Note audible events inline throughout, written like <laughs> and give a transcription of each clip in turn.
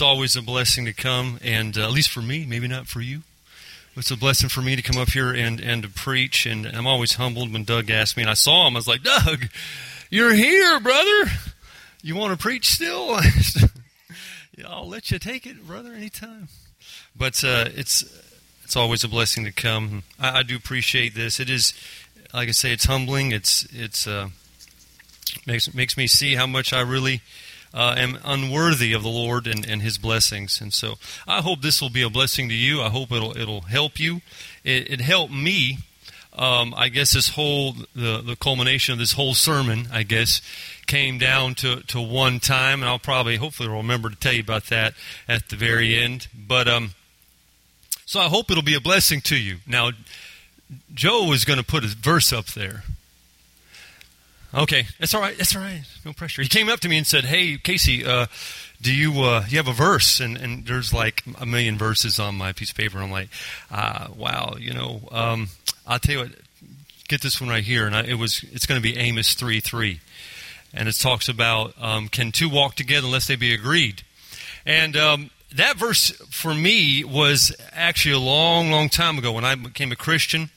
it's always a blessing to come, and uh, at least for me, maybe not for you. It's a blessing for me to come up here and, and to preach, and I'm always humbled when Doug asked me, and I saw him. I was like, Doug, you're here, brother. You want to preach still? <laughs> yeah, I'll let you take it, brother, anytime. But uh, it's it's always a blessing to come. I, I, do appreciate this. It is, like I say, it's humbling. It's it's uh, makes makes me see how much I really uh, am unworthy of the Lord and, and His blessings. And so I hope this will be a blessing to you. I hope it'll it'll help you. It, it helped me. Um, I guess this whole the the culmination of this whole sermon, I guess, came down to to one time, and I'll probably hopefully remember to tell you about that at the very end. But um, so I hope it'll be a blessing to you. Now, Joe is going to put a verse up there. Okay, that's all right. That's all right. No pressure. He came up to me and said, "Hey, Casey, uh, do you uh, you have a verse?" And and there's like a million verses on my piece of paper. I'm like, uh, "Wow, you know." Um, I'll tell you what. Get this one right here, and I, it was it's going to be Amos three three, and it talks about um, can two walk together unless they be agreed, and um, that verse for me was actually a long, long time ago when I became a Christian.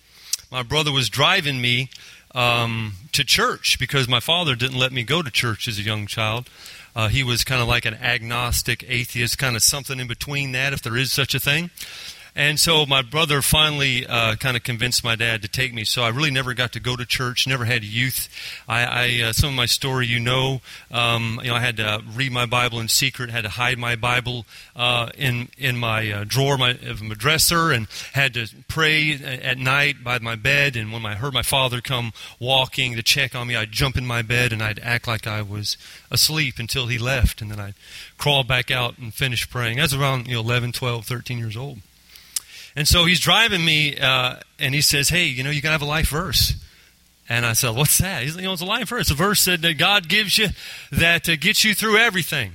My brother was driving me um, to church because my father didn't let me go to church as a young child. Uh, he was kind of like an agnostic atheist, kind of something in between that, if there is such a thing. And so my brother finally uh, kind of convinced my dad to take me. So I really never got to go to church, never had youth. I, I uh, some of my story you know. Um, you know, I had to read my Bible in secret, had to hide my Bible uh, in in my uh, drawer my, of my dresser, and had to pray at night by my bed. And when I heard my father come walking to check on me, I'd jump in my bed and I'd act like I was asleep until he left, and then I'd crawl back out and finish praying. Was around you know 11, 12, 13 years old. And so he's driving me, uh, and he says, "Hey, you know, you gotta have a life verse." And I said, "What's that?" He's, you know, it's a life verse. A verse that, that God gives you that uh, gets you through everything.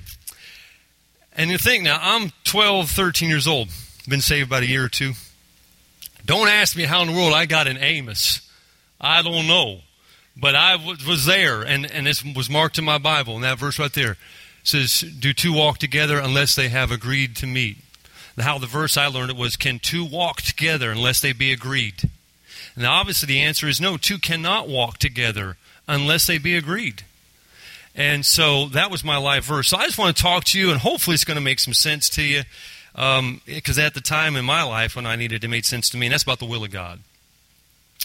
And you think now, I'm 12, 13 years old, been saved about a year or two. Don't ask me how in the world I got an Amos. I don't know, but I was there, and and this was marked in my Bible. And that verse right there says, "Do two walk together unless they have agreed to meet?" How the verse I learned it was, can two walk together unless they be agreed? Now, obviously, the answer is no, two cannot walk together unless they be agreed. And so that was my life verse. So I just want to talk to you, and hopefully it's going to make some sense to you. Because um, at the time in my life when I needed it, made sense to me, and that's about the will of God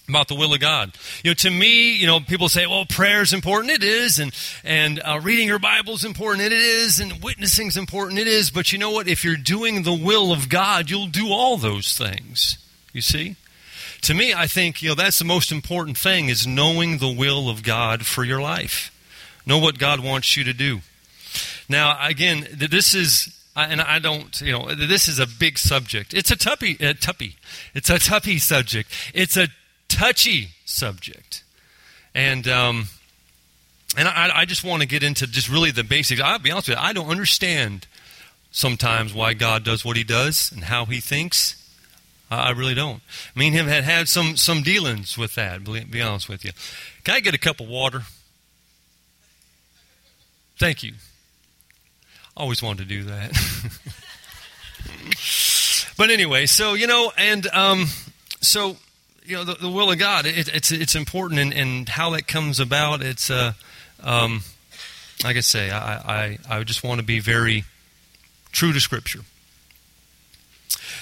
about the will of God. You know, to me, you know, people say, well, prayer is important. It is. And, and uh, reading your Bible is important. It is. And witnessing is important. It is. But you know what? If you're doing the will of God, you'll do all those things. You see? To me, I think, you know, that's the most important thing is knowing the will of God for your life. Know what God wants you to do. Now, again, this is and I don't, you know, this is a big subject. It's a tuppy, a tuppy. It's a tuppy subject. It's a touchy subject. And um, and I, I just want to get into just really the basics. I'll be honest with you, I don't understand sometimes why God does what He does and how He thinks. I really don't. Me and him had had some some dealings with that. Be honest with you. Can I get a cup of water? Thank you. Always wanted to do that. <laughs> but anyway, so you know, and um, so you know the, the will of God. It, it's it's important, and, and how that comes about. It's uh, um, like I say, I, I I just want to be very true to Scripture.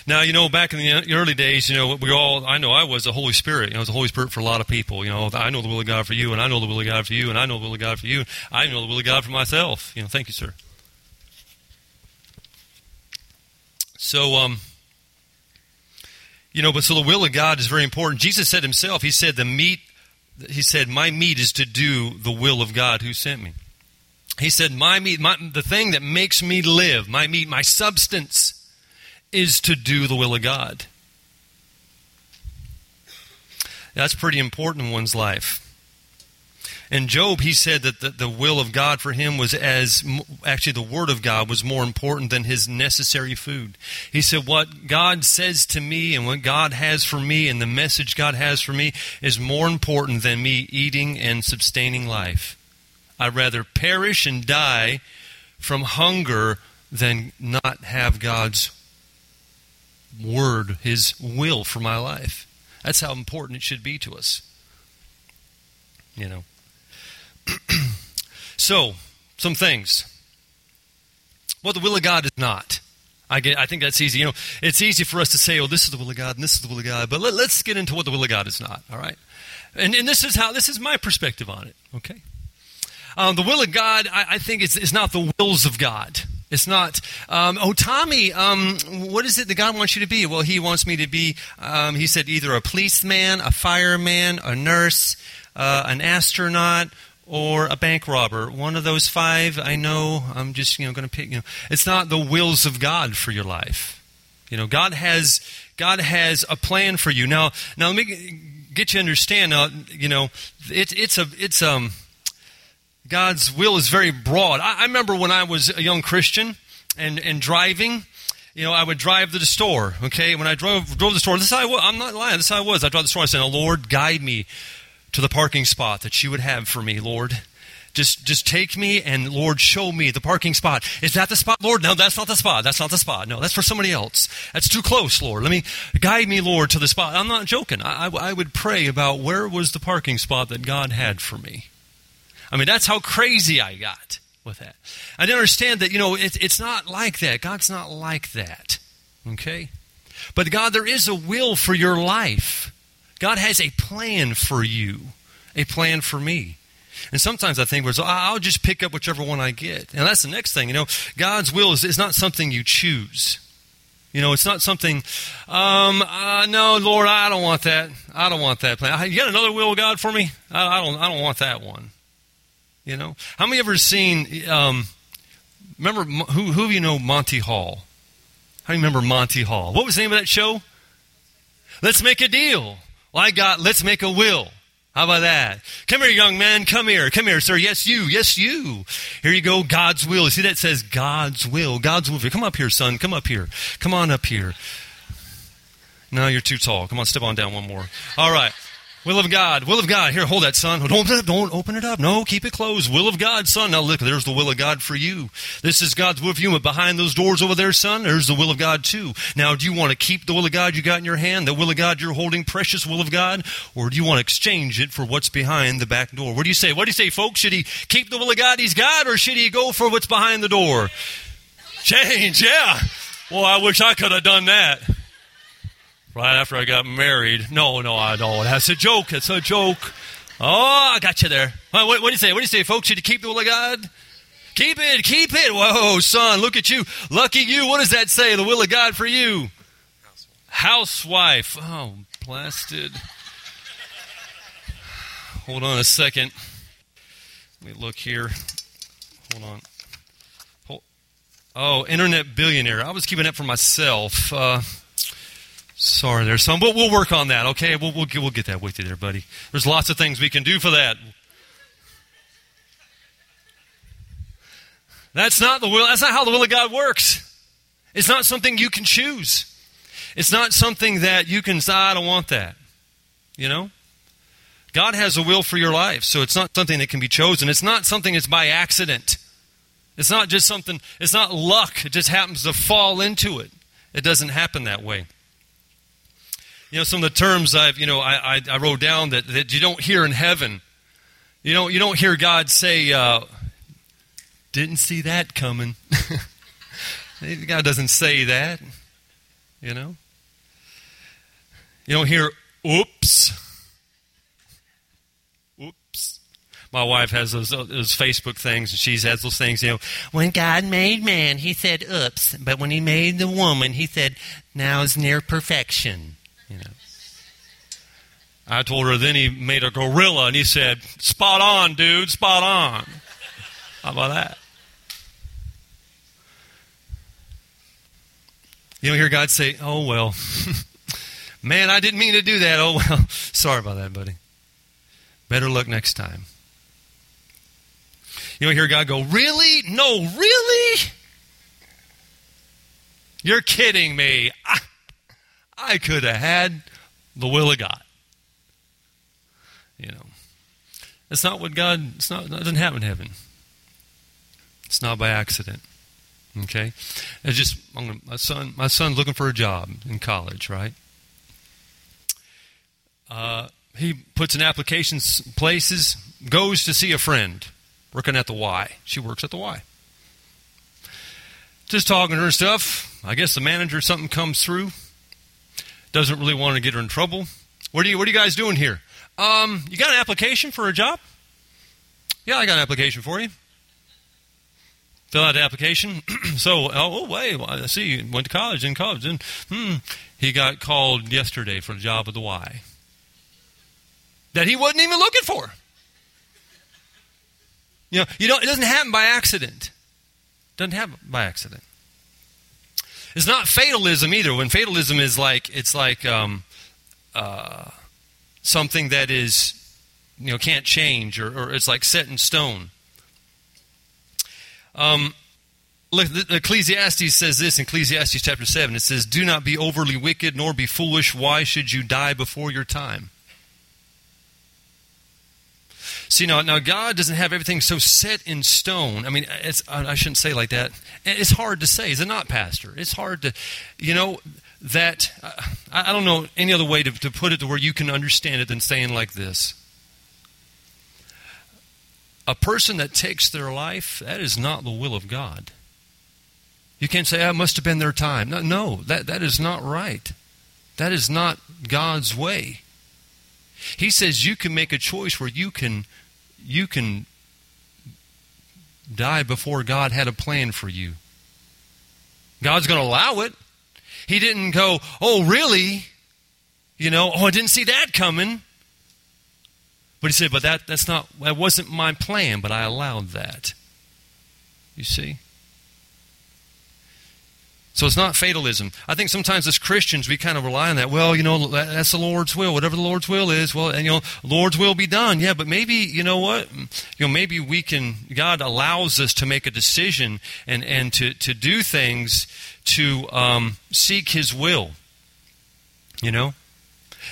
Now, you know, back in the early days, you know, we all, I know I was the Holy Spirit. You know, I was the Holy Spirit for a lot of people. You know, I know the will of God for you, and I know the will of God for you, and I know the will of God for you. I know the will of God for myself. You know, thank you, sir. So, um, you know, but so the will of God is very important. Jesus said himself, He said, the meat, He said, my meat is to do the will of God who sent me. He said, my meat, my, the thing that makes me live, my meat, my substance, is to do the will of God. That's pretty important in one's life. In Job, he said that the, the will of God for him was as, actually, the Word of God was more important than his necessary food. He said, What God says to me and what God has for me and the message God has for me is more important than me eating and sustaining life. I'd rather perish and die from hunger than not have God's word, His will for my life. That's how important it should be to us. You know. <clears throat> so, some things. What the will of God is not. I, get, I think that's easy. You know, it's easy for us to say, "Oh, this is the will of God, and this is the will of God." But let, us get into what the will of God is not. All right, and, and this is how this is my perspective on it. Okay, um, the will of God, I, I think, is, is not the wills of God. It's not, um, oh, Tommy, um, what is it that God wants you to be? Well, He wants me to be, um, He said, either a policeman, a fireman, a nurse, uh, an astronaut, or a bank robber. One of those five, I know, I'm just, you know, going to pick, you know. It's not the wills of God for your life. You know, God has, God has a plan for you. Now, now let me get you understand, now, you know, it, it's a, it's, um, God's will is very broad. I, I remember when I was a young Christian and, and driving, you know, I would drive to the store. Okay, when I drove drove to the store, this is how I was. I'm not lying. This is how I was. I drove the store. I said, oh, "Lord, guide me to the parking spot that you would have for me, Lord." Just, just take me and Lord, show me the parking spot. Is that the spot, Lord? No, that's not the spot. That's not the spot. No, that's for somebody else. That's too close, Lord. Let me guide me, Lord, to the spot. I'm not joking. I, I, I would pray about where was the parking spot that God had for me. I mean, that's how crazy I got with that. I didn't understand that, you know, it, it's not like that. God's not like that. Okay? But God, there is a will for your life. God has a plan for you, a plan for me. And sometimes I think, I'll just pick up whichever one I get. And that's the next thing. You know, God's will is, is not something you choose. You know, it's not something, um, uh, no, Lord, I don't want that. I don't want that plan. You got another will, of God, for me? I, I don't, I don't want that one. You know, how many ever seen? Um, remember who? Who of you know Monty Hall? How do you remember Monty Hall? What was the name of that show? Let's make a deal. Well, I got. Let's make a will. How about that? Come here, young man. Come here. Come here, sir. Yes, you. Yes, you. Here you go. God's will. See that says God's will. God's will. Come up here, son. Come up here. Come on up here. No, you're too tall. Come on, step on down one more. All right. Will of God. Will of God. Here, hold that, son. Don't. Don't open it up. No, keep it closed. Will of God, son. Now look, there's the will of God for you. This is God's will for you. But behind those doors over there, son, there's the will of God too. Now, do you want to keep the will of God you got in your hand, the will of God you're holding, precious will of God, or do you want to exchange it for what's behind the back door? What do you say? What do you say, folks? Should he keep the will of God he's got, or should he go for what's behind the door? Change, yeah. Well, I wish I could have done that right after I got married. No, no, I don't. That's a joke. It's a joke. Oh, I got you there. What, what, what do you say? What do you say, folks? Should you keep the will of God? Keep it, keep it. Whoa, son, look at you. Lucky you. What does that say? The will of God for you? Housewife. Oh, blasted. Hold on a second. Let me look here. Hold on. Oh, internet billionaire. I was keeping that for myself. Uh, Sorry there, son, but we'll work on that, okay? We'll, we'll, we'll get that with you there, buddy. There's lots of things we can do for that. That's not the will, that's not how the will of God works. It's not something you can choose. It's not something that you can say, ah, I don't want that. You know? God has a will for your life, so it's not something that can be chosen. It's not something that's by accident. It's not just something, it's not luck. It just happens to fall into it. It doesn't happen that way. You know, some of the terms I've, you know, I, I, I wrote down that, that you don't hear in heaven. You don't, you don't hear God say, uh, didn't see that coming. <laughs> God doesn't say that, you know. You don't hear, oops. Oops. My wife has those, those Facebook things, and she has those things, you know. When God made man, he said, oops. But when he made the woman, he said, now is near perfection. You know. I told her then he made a gorilla and he said, Spot on, dude, spot on. How about that? You don't hear God say, Oh, well, <laughs> man, I didn't mean to do that. Oh, well, <laughs> sorry about that, buddy. Better luck next time. You don't hear God go, Really? No, really? You're kidding me. I, I could have had the will of God. You know. That's not what God, it's not, it doesn't happen in heaven. It's not by accident. Okay? It's just, my son, my son's looking for a job in college, right? Uh, he puts in applications places, goes to see a friend working at the Y. She works at the Y. Just talking to her stuff. I guess the manager something comes through. Doesn't really want to get her in trouble. What are you What are you guys doing here? Um, you got an application for a job? Yeah, I got an application for you. Fill out the application. <clears throat> so, oh, oh wait, I see you went to college. In college, and hmm, he got called yesterday for a job the Y that he wasn't even looking for. You know, you know, it doesn't happen by accident. Doesn't happen by accident. It's not fatalism either. When fatalism is like it's like um, uh, something that is you know can't change or, or it's like set in stone. Um, Ecclesiastes says this in Ecclesiastes chapter seven. It says, "Do not be overly wicked, nor be foolish. Why should you die before your time?" See, now, now God doesn't have everything so set in stone. I mean, it's, I shouldn't say like that. It's hard to say. Is it not, Pastor? It's hard to, you know, that, I don't know any other way to, to put it to where you can understand it than saying like this. A person that takes their life, that is not the will of God. You can't say, oh, must have been their time. No, no that, that is not right. That is not God's way. He says you can make a choice where you can you can die before God had a plan for you. God's going to allow it. He didn't go, "Oh, really?" You know, "Oh, I didn't see that coming." But he said, "But that that's not that wasn't my plan, but I allowed that." You see? So it's not fatalism. I think sometimes as Christians we kind of rely on that. Well, you know, that's the Lord's will. Whatever the Lord's will is, well, and you know, Lord's will be done. Yeah, but maybe you know what? You know, maybe we can. God allows us to make a decision and and to to do things to um, seek His will. You know,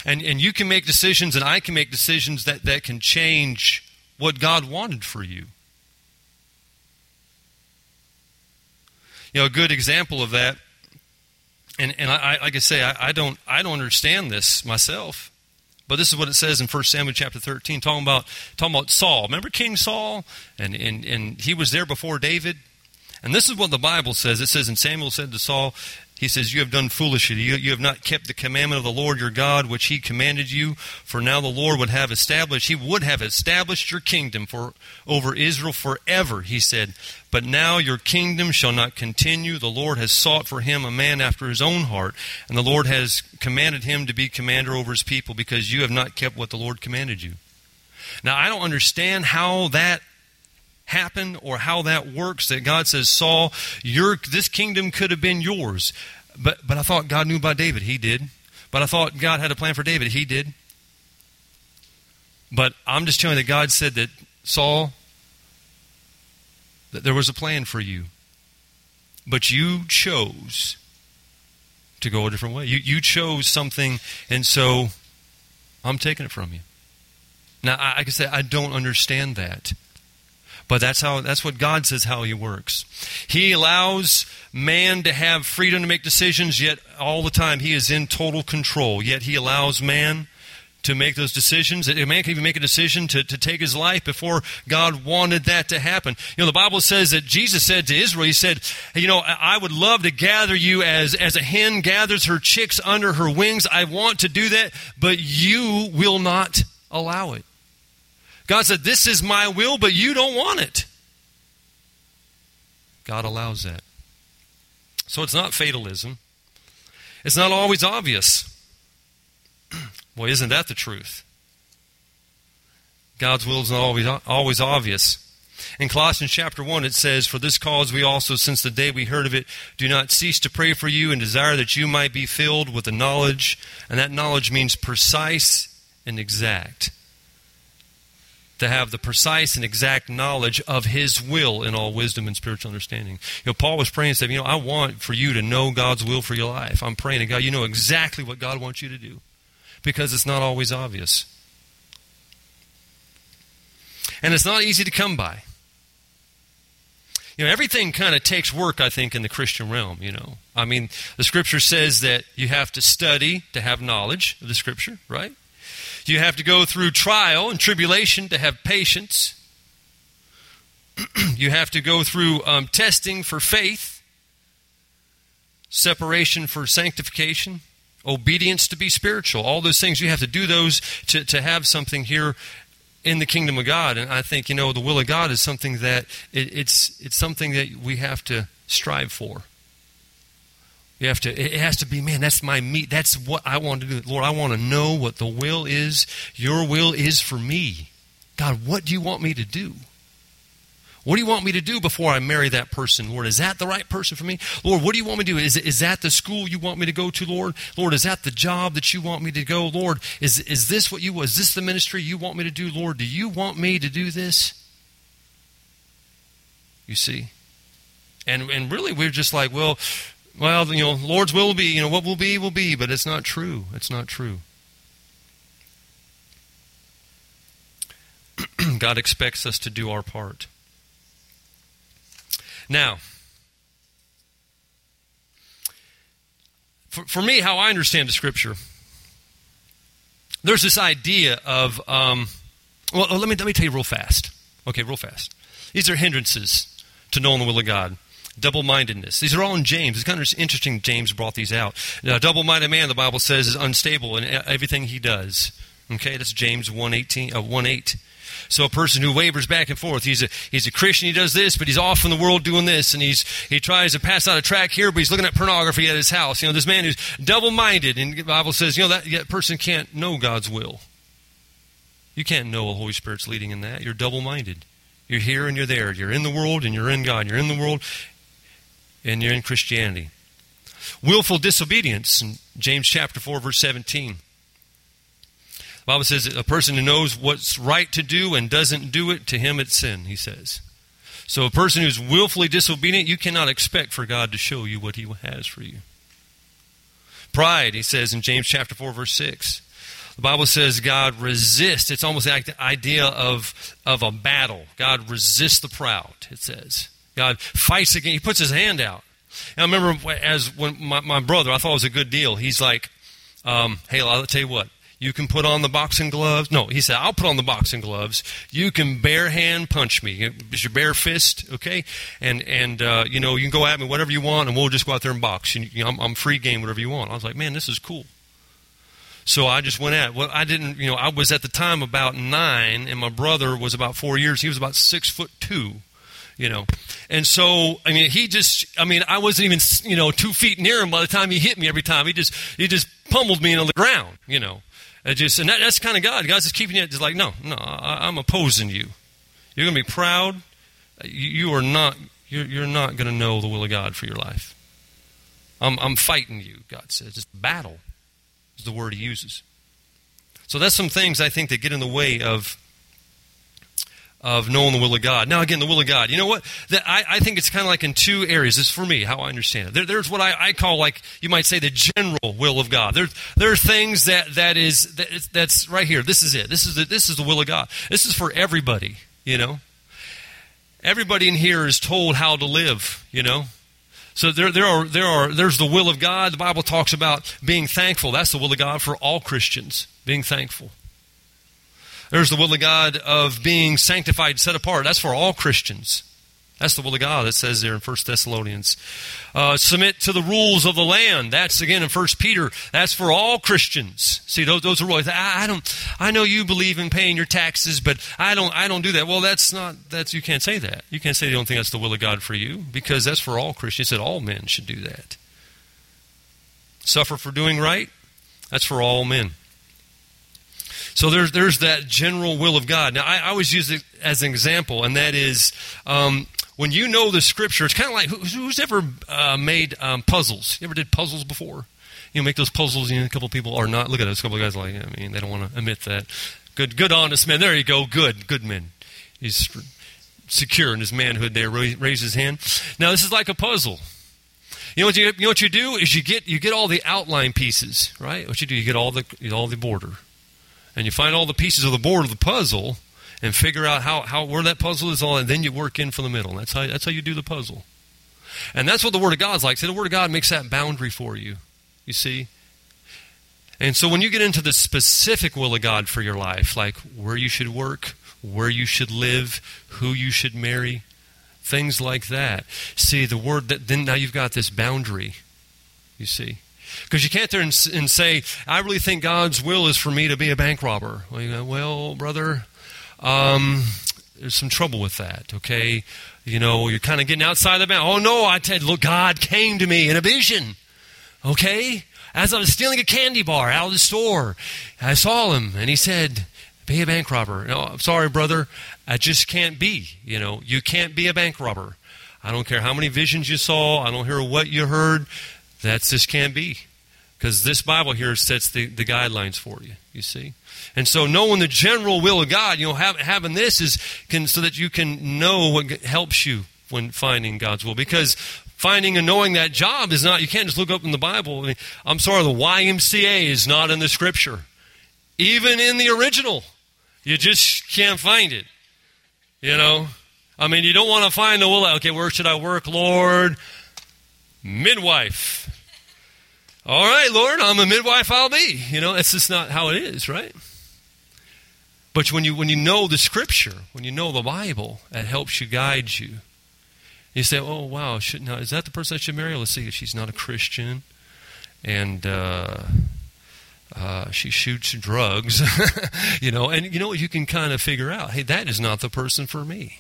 and and you can make decisions, and I can make decisions that that can change what God wanted for you. You know, a good example of that, and, and I, like I say, I, I, don't, I don't understand this myself. But this is what it says in 1 Samuel chapter 13, talking about, talking about Saul. Remember King Saul? And, and, and he was there before David. And this is what the Bible says. It says, And Samuel said to Saul, he says, You have done foolishly. You, you, have not kept the commandment of the Lord your God, which he commanded you. For now the Lord would have established, he would have established your kingdom for over Israel forever, he said. But now your kingdom shall not continue. The Lord has sought for him a man after his own heart, and the Lord has commanded him to be commander over his people, because you have not kept what the Lord commanded you. Now, I don't understand how that happen or how that works that God says, Saul, your, this kingdom could have been yours. But, but I thought God knew about David. He did. But I thought God had a plan for David. He did. But I'm just telling you that God said that Saul, that there was a plan for you. But you chose to go a different way. You, you chose something, and so I'm taking it from you. Now, I, I can say I don't understand that. But that's how that's what God says how he works. He allows man to have freedom to make decisions, yet all the time he is in total control. Yet he allows man to make those decisions. A man can even make a decision to, to take his life before God wanted that to happen. You know, the Bible says that Jesus said to Israel, He said, You know, I would love to gather you as, as a hen gathers her chicks under her wings. I want to do that, but you will not allow it. God said, This is my will, but you don't want it. God allows that. So it's not fatalism. It's not always obvious. <clears throat> Well, isn't that the truth? God's will is not always, always obvious. In Colossians chapter 1, it says, For this cause we also, since the day we heard of it, do not cease to pray for you and desire that you might be filled with the knowledge. And that knowledge means precise and exact to have the precise and exact knowledge of His will in all wisdom and spiritual understanding. You know, Paul was praying and said, You know, I want for you to know God's will for your life. I'm praying to God, you know exactly what God wants you to do because it's not always obvious. And it's not easy to come by. You know, everything kind of takes work, I think, in the Christian realm, you know. I mean, the scripture says that you have to study to have knowledge of the scripture, right? You have to go through trial and tribulation to have patience. <clears throat> you have to go through um, testing for faith, separation for sanctification, obedience to be spiritual. All those things, you have to do those to, to have something here in the kingdom of God. And I think, you know, the will of God is something that it, it's, it's something that we have to strive for. You have to, it has to be, man, that's my meat. That's what I want to do. Lord, I want to know what the will is. Your will is for me. God, what do you want me to do? What do you want me to do before I marry that person, Lord? Is that the right person for me? Lord, what do you want me to do? Is, is that the school you want me to go to, Lord? Lord, is that the job that you want me to go? Lord, is, is this what you, is this the ministry you want me to do? Lord, do you want me to do this? You see? And, and really, we're just like, well, well, you know, Lord's will be, you know, what will be, will be, but it's not true. It's not true. <clears throat> God expects us to do our part. Now, for, for me, how I understand the scripture, there's this idea of, um, well, let me, let me tell you real fast. Okay, real fast. These are hindrances to knowing the will of God. Double mindedness. These are all in James. It's kind of interesting James brought these out. A double minded man, the Bible says, is unstable in everything he does. Okay, that's James 1, 18, uh, 1 8. So a person who wavers back and forth, he's a, he's a Christian, he does this, but he's off in the world doing this, and he's, he tries to pass out a track here, but he's looking at pornography at his house. You know, this man who's double-minded, and the Bible says, you know, that, that person can't know God's will. You can't know the Holy Spirit's leading in that. You're double-minded. You're here and you're there. You're in the world and you're in God. You're in the world and you're in Christianity. Willful disobedience in James chapter 4 verse 17. The Bible says a person who knows what's right to do and doesn't do it, to him it's sin, he says. So a person who's willfully disobedient, you cannot expect for God to show you what he has for you. Pride, he says in James chapter 4, verse 6. The Bible says God resists. It's almost like the idea of, of a battle. God resists the proud, it says. God fights again. he puts his hand out. And I remember as when my, my brother, I thought it was a good deal. He's like, um, hey, I'll tell you what, you can put on the boxing gloves. No, he said, I'll put on the boxing gloves. You can bare hand punch me. It's your bare fist, okay? And, and uh, you know, you can go at me whatever you want, and we'll just go out there and box. You know, I'm, I'm free game, whatever you want. I was like, man, this is cool. So I just went at. Well, I didn't. You know, I was at the time about nine, and my brother was about four years. He was about six foot two. You know, and so I mean, he just. I mean, I wasn't even you know two feet near him by the time he hit me. Every time he just he just pummeled me on the ground. You know, And just, and that, that's kind of God. God's just keeping you just like, no, no, I, am opposing you. You're going to be proud. You, you are not, you're, you're not going to know the will of God for your life. I'm, I'm fighting you, God says. It's battle, is the word he uses. So that's some things I think that get in the way of of knowing the will of God. Now, again, the will of God. You know what? That I, I think it's kind of like in two areas. This for me, how I understand it. There, there's what I, I, call like you might say the general will of God. There, there are things that that is that, that's right here. This is it. This is the, this is the will of God. This is for everybody. You know, everybody in here is told how to live. You know. So there, there are, there are, there's the will of God. The Bible talks about being thankful. That's the will of God for all Christians, being thankful. There's the will of God of being sanctified, set apart. That's for all Christians. That's the will of God that says there in 1 Thessalonians. Uh, submit to the rules of the land. That's again in 1 Peter. That's for all Christians. See, those, those are rules. I, I, don't, I know you believe in paying your taxes, but I don't, I don't do that. Well, that's not, that's, you can't say that. You can't say you don't think that's the will of God for you because that's for all Christians. Said all men should do that. Suffer for doing right. That's for all men. So there's, there's that general will of God. Now, I, I always use it as an example, and that is um, when you know the Scripture, it's kind of like who's, who's ever uh, made um, puzzles? You ever did puzzles before? You know, make those puzzles, you know, a couple people are not. Look at those couple of guys like, I mean, they don't want to admit that. Good, good, honest men. There you go. Good, good men. He's secure in his manhood there. Raise his hand. Now, this is like a puzzle. You know what you, you know what you do is you get you get all the outline pieces, right? What you do, you get all the all the border and you find all the pieces of the board of the puzzle, and figure out how, how where that puzzle is on, and then you work in from the middle. That's how that's how you do the puzzle. And that's what the Word of God's like. See, the Word of God makes that boundary for you. You see? And so when you get into the specific will of God for your life, like where you should work, where you should live, who you should marry, things like that. See, the word that then now you've got this boundary. You see? Because you can't there and, and, say, I really think God's will is for me to be a bank robber. Well, you go, well brother, um, there's some trouble with that, okay? You know, you're kind of getting outside the bound. Oh, no, I said, look, God came to me in a vision, okay? As I was stealing a candy bar out of the store, I saw him, and he said, be a bank robber. No, I'm sorry, brother. I just can't be. You know, you can't be a bank robber. I don't care how many visions you saw. I don't care what you heard. That's just can't be. Because this Bible here sets the, the guidelines for you, you see. And so knowing the general will of God, you know, have, having this is can, so that you can know what helps you when finding God's will. Because finding and knowing that job is not, you can't just look up in the Bible. I mean, I'm sorry, the YMCA is not in the scripture. Even in the original, you just can't find it. You know? I mean, you don't want to find the will. Okay, where should I work, Lord? Midwife. All right, Lord, I'm a midwife, I'll be. You know, that's just not how it is, right? But when you when you know the scripture, when you know the Bible, it helps you guide you. You say, "Oh, wow, should now is that the person I should marry?" Let's see if she's not a Christian, and uh, uh, she shoots drugs, <laughs> you know, and you know what you can kind of figure out, hey, that is not the person for me.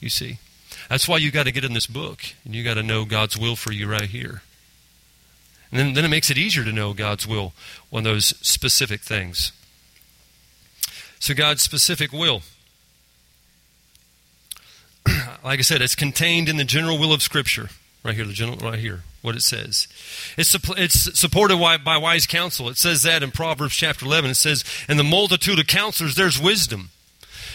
You see, that's why you got to get in this book, and you got to know God's will for you right here. And then, then it makes it easier to know God's will on those specific things. So, God's specific will. <clears throat> like I said, it's contained in the general will of Scripture. Right here, the general, right here, what it says. It's, it's supported by by wise counsel. It says that in Proverbs chapter 11. It says, In the multitude of counselors, there's wisdom.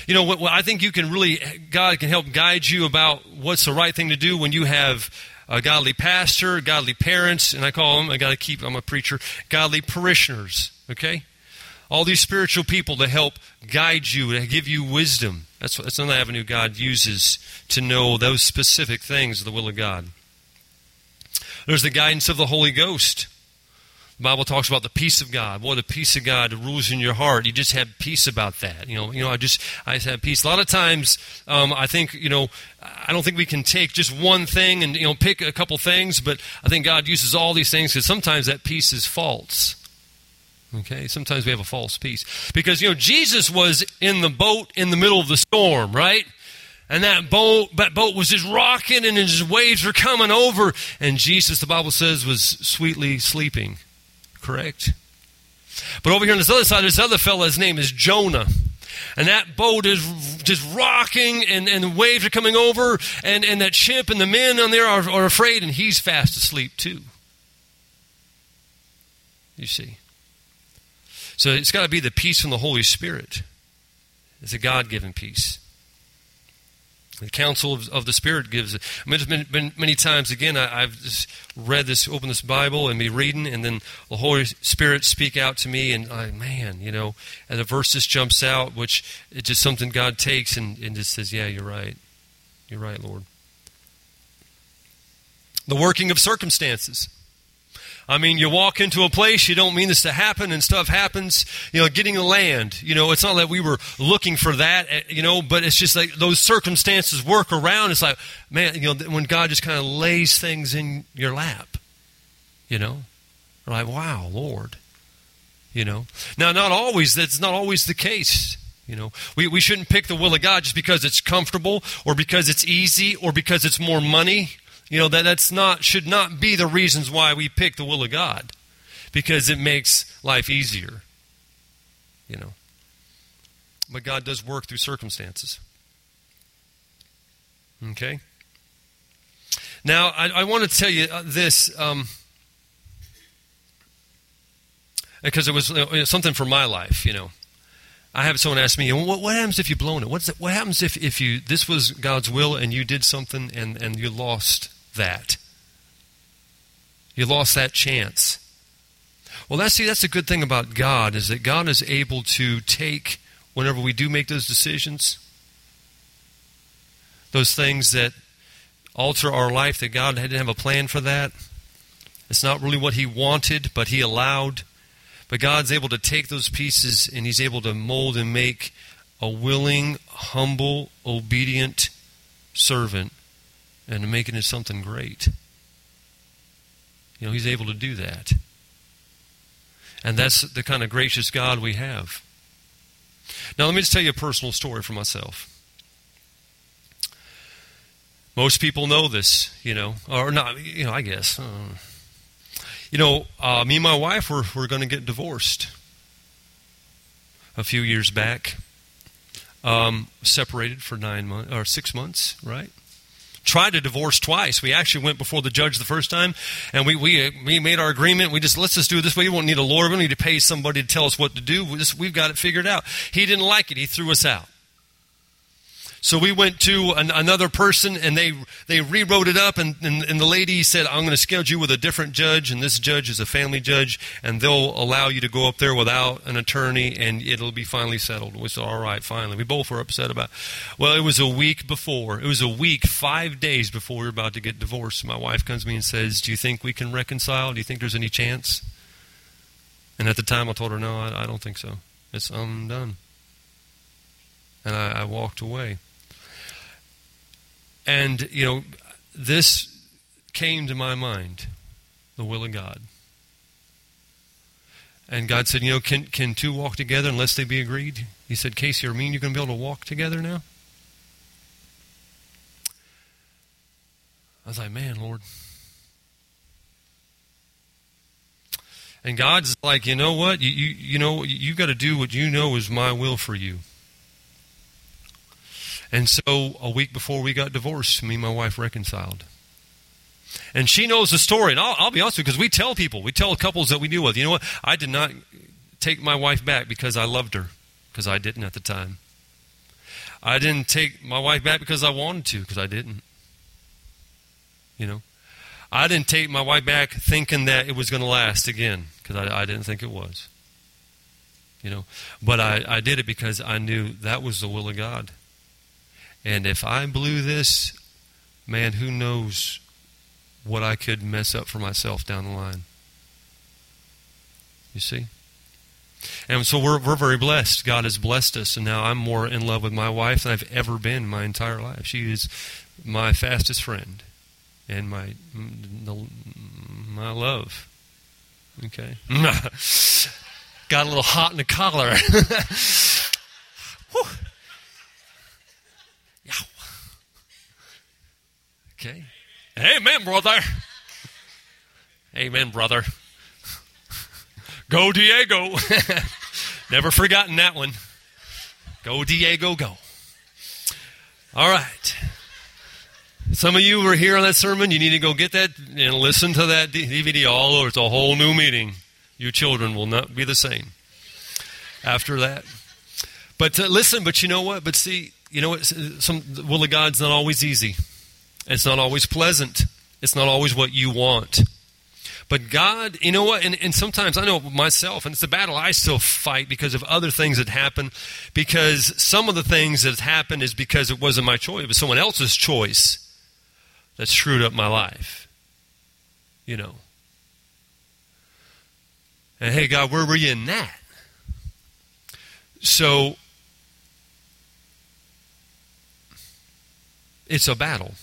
You know, what, I think you can really, God can help guide you about what's the right thing to do when you have a godly pastor, godly parents, and I call them, I got to keep, I'm a preacher, godly parishioners, okay? All these spiritual people to help guide you, to give you wisdom. That's, that's another avenue God uses to know those specific things of the will of God. There's the guidance of the Holy Ghost. Bible talks about the peace of God. Boy, the peace of God rules in your heart. You just have peace about that. You know, you know. I just, I just have peace. A lot of times, um, I think, you know, I don't think we can take just one thing and you know pick a couple things, but I think God uses all these things because sometimes that peace is false. Okay, sometimes we have a false peace because you know Jesus was in the boat in the middle of the storm, right? And that boat, that boat was just rocking and his waves were coming over. And Jesus, the Bible says, was sweetly sleeping. Correct? But over here on this other side, this other fellow, his name is Jonah. And that boat is just rocking and, and the waves are coming over. And, and that ship and the men on there are, are afraid. And he's fast asleep too. You see. So it's got to be the peace from the Holy Spirit. It's a God given peace. The counsel of, of the Spirit gives it. I mean, it's been, many times, again, I, have just read this, open this Bible and be reading, and then the Holy Spirit speak out to me, and I, man, you know, and a verse just jumps out, which it's just something God takes and, and just says, yeah, you're right. You're right, Lord. The working of circumstances. I mean, you walk into a place, you don't mean this to happen, and stuff happens. You know, getting the land. You know, it's not that we were looking for that, eh, you know, but it's just like those circumstances work around. It's like, man, you know, when God just kind of lays things in your lap, you know, We're like, wow, Lord. You know, now, not always, that's not always the case. You know, we, we shouldn't pick the will of God just because it's comfortable or because it's easy or because it's more money you know, that, that's not, should not be the reasons why we pick the will of God. Because it makes life easier. You know. But God does work through circumstances. Okay? Now, I, I want to tell you uh, this. Um, because it was something for my life, you know. I have someone ask me, what, what happens if you blown it? What's it, what happens if, if you this was God's will and you did something and, and you lost that. You lost that chance. Well, that's see, that's the good thing about God is that God is able to take whenever we do make those decisions. Those things that alter our life, that God didn't have a plan for that. It's not really what He wanted, but He allowed. But God's able to take those pieces and He's able to mold and make a willing, humble, obedient servant and making it something great. You know, He's able to do that. And that's the kind of gracious God we have. Now, let me just tell you a personal story for myself. Most people know this, you know, or not, you know, I guess. Uh, you know, uh, me and my wife were, were going to get divorced a few years back. Um, separated for nine months or six months, right? Tried to divorce twice. We actually went before the judge the first time, and we we uh, we made our agreement. We just let's just do it this way. We won't need a lawyer. We don't need to pay somebody to tell us what to do. We just, we've got it figured out. He didn't like it. He threw us out. So we went to an, another person and they, they rewrote it up. And, and, and the lady said, I'm going to schedule you with a different judge. And this judge is a family judge. And they'll allow you to go up there without an attorney and it'll be finally settled. We said, all right, finally. We both were upset about it. Well, it was a week before. It was a week, five days before we were about to get divorced. My wife comes to me and says, Do you think we can reconcile? Do you think there's any chance? And at the time I told her, No, I, I don't think so. It's undone. And I, I walked away. And, you know, this came to my mind the will of God. And God said, You know, can, can two walk together unless they be agreed? He said, Casey, are me and you going to be able to walk together now? I was like, Man, Lord. And God's like, you know what? You, you, you know, you got to do what you know is my will for you. And so a week before we got divorced, me and my wife reconciled. And she knows the story. And I'll, I'll be honest with you, because we tell people, we tell couples that we deal with, you know what? I did not take my wife back because I loved her, because I didn't at the time. I didn't take my wife back because I wanted to, because I didn't. You know? I didn't take my wife back thinking that it was going to last again, because I, I, didn't think it was. You know? But I, I did it because I knew that was the will of God. And if I blew this, man, who knows what I could mess up for myself down the line. You see? And so we're, we're very blessed. God has blessed us, and now I'm more in love with my wife than I've ever been in my entire life. She is my fastest friend and my, my love. Okay? <laughs> Got a little hot in the collar. <laughs> Okay. Amen, brother. Amen, brother. Go, Diego. <laughs> Never forgotten that one. Go, Diego, go. All right. Some of you were here on that sermon. You need to go get that and listen to that DVD all over. It's a whole new meeting. Your children will not be the same after that. But uh, listen, but you know what? But see, you know what? Some will of God's not always easy. It's not always pleasant. It's not always what you want. But God, you know what? And, and, sometimes I know myself, and it's a battle I still fight because of other things that happen. Because some of the things that happened is because it wasn't my choice, it was someone else's choice that screwed up my life. You know. And hey, God, where were you in that? So, it's a battle.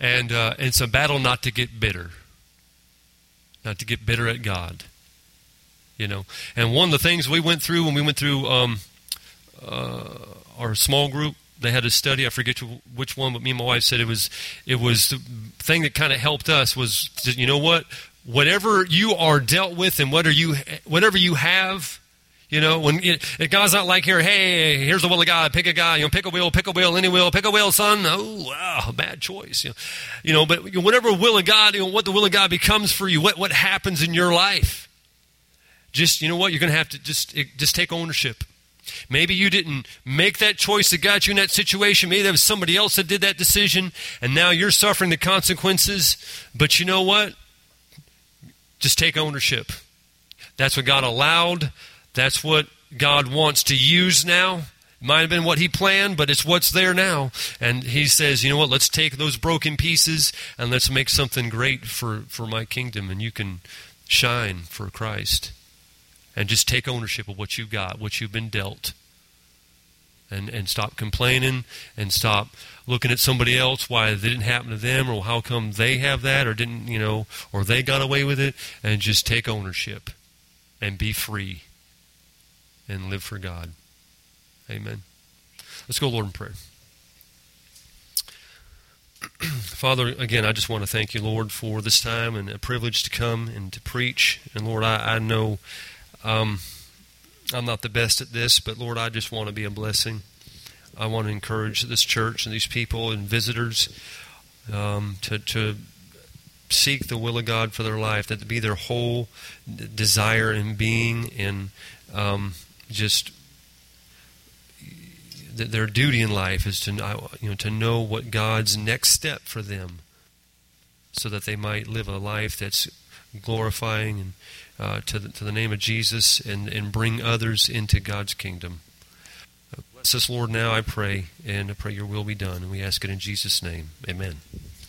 And uh, it's a battle not to get bitter, not to get bitter at God. You know, and one of the things we went through when we went through um, uh, our small group, they had a study. I forget which one, but me and my wife said it was it was the thing that kind of helped us was you know what whatever you are dealt with and whatever you whatever you have you know, when it, God's not like here, hey, here's the will of God, pick a guy, you know, pick a wheel, pick a wheel, any wheel, pick a wheel, son. Oh, wow, bad choice. You know, you know but whatever will of God, you know, what the will of God becomes for you, what, what happens in your life. Just, you know what, you're going to have to just, just take ownership. Maybe you didn't make that choice that got you in that situation. Maybe there was somebody else that did that decision, and now you're suffering the consequences. But you know what? Just take ownership. That's what God allowed. That's what God wants to use now. Might have been what he planned, but it's what's there now. And he says, you know what, let's take those broken pieces and let's make something great for, for my kingdom. And you can shine for Christ. And just take ownership of what you've got, what you've been dealt. And, and stop complaining and stop looking at somebody else why it didn't happen to them or how come they have that or didn't you know or they got away with it and just take ownership and be free and live for God. Amen. Let's go, Lord, in prayer. <clears throat> Father, again, I just want to thank you, Lord, for this time and a privilege to come and to preach. And Lord, I, I know um, I'm not the best at this, but Lord, I just want to be a blessing. I want to encourage this church and these people and visitors um, to, to seek the will of God for their life, that to be their whole desire and being, and um, just their duty in life is to you know to know what God's next step for them, so that they might live a life that's glorifying and uh, to the, to the name of Jesus and and bring others into God's kingdom. Bless us, Lord. Now I pray, and I pray Your will be done, and we ask it in Jesus' name. Amen.